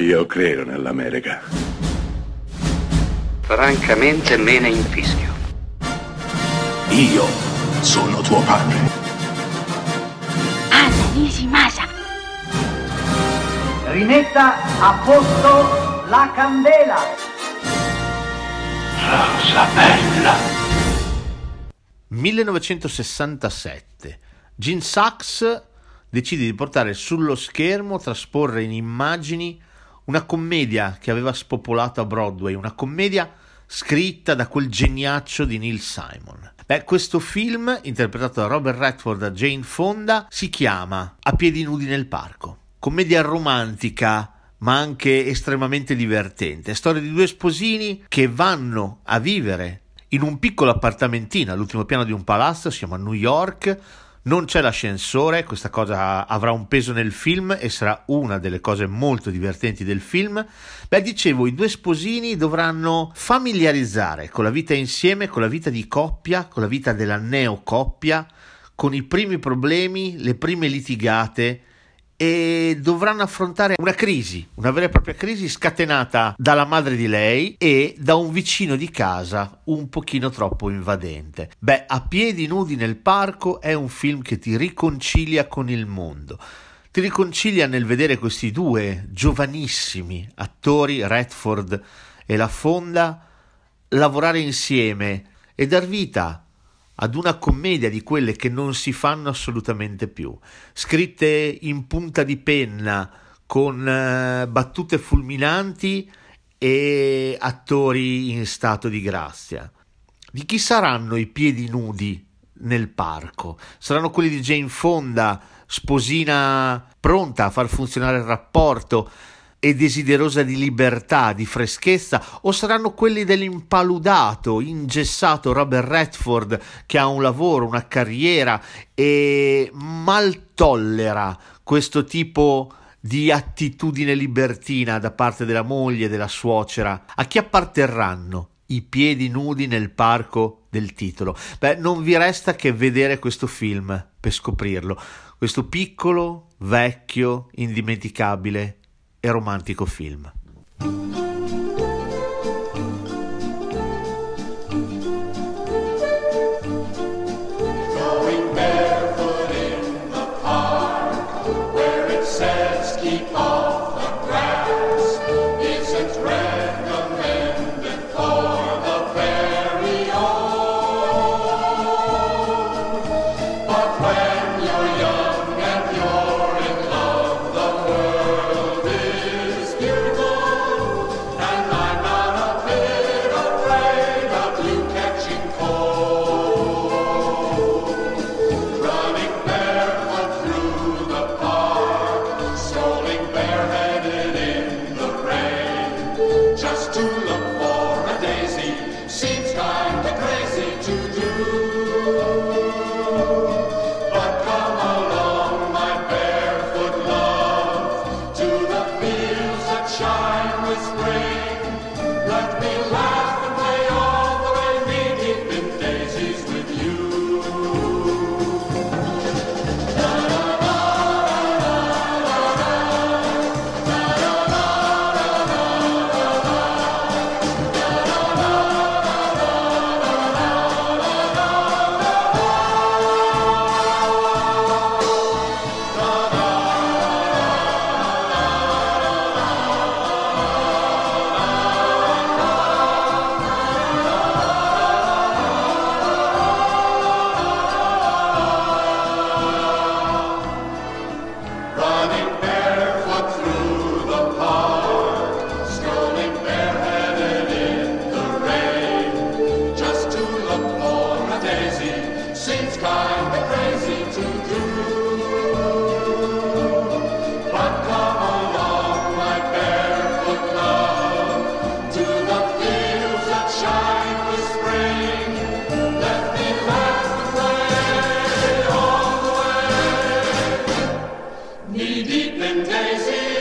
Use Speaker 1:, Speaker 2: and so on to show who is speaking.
Speaker 1: Io credo nell'America.
Speaker 2: Francamente me ne infischio.
Speaker 3: Io sono tuo padre.
Speaker 4: Anna Nishimasa.
Speaker 5: Rimetta a posto la candela.
Speaker 3: Rosa bella.
Speaker 6: 1967. Gene Sachs decide di portare sullo schermo, trasporre in immagini una commedia che aveva spopolato a Broadway, una commedia scritta da quel geniaccio di Neil Simon. Beh, questo film, interpretato da Robert Redford da Jane Fonda, si chiama A piedi nudi nel parco. Commedia romantica, ma anche estremamente divertente. Storia di due sposini che vanno a vivere in un piccolo appartamentino all'ultimo piano di un palazzo, siamo a New York, non c'è l'ascensore, questa cosa avrà un peso nel film e sarà una delle cose molto divertenti del film. Beh, dicevo, i due sposini dovranno familiarizzare con la vita insieme, con la vita di coppia, con la vita della neocoppia, con i primi problemi, le prime litigate e dovranno affrontare una crisi, una vera e propria crisi scatenata dalla madre di lei e da un vicino di casa un pochino troppo invadente. Beh, A piedi nudi nel parco è un film che ti riconcilia con il mondo. Ti riconcilia nel vedere questi due giovanissimi attori, Redford e La Fonda, lavorare insieme e dar vita ad una commedia di quelle che non si fanno assolutamente più, scritte in punta di penna con eh, battute fulminanti e attori in stato di grazia. Di chi saranno i piedi nudi nel parco? Saranno quelli di Jane Fonda, sposina pronta a far funzionare il rapporto, e desiderosa di libertà, di freschezza, o saranno quelli dell'impaludato, ingessato Robert Redford che ha un lavoro, una carriera e mal tollera questo tipo di attitudine libertina da parte della moglie della suocera? A chi apparterranno i piedi nudi nel parco del titolo? Beh, non vi resta che vedere questo film per scoprirlo. Questo piccolo, vecchio, indimenticabile e romantico film.
Speaker 7: promise brings. deep and dizzy.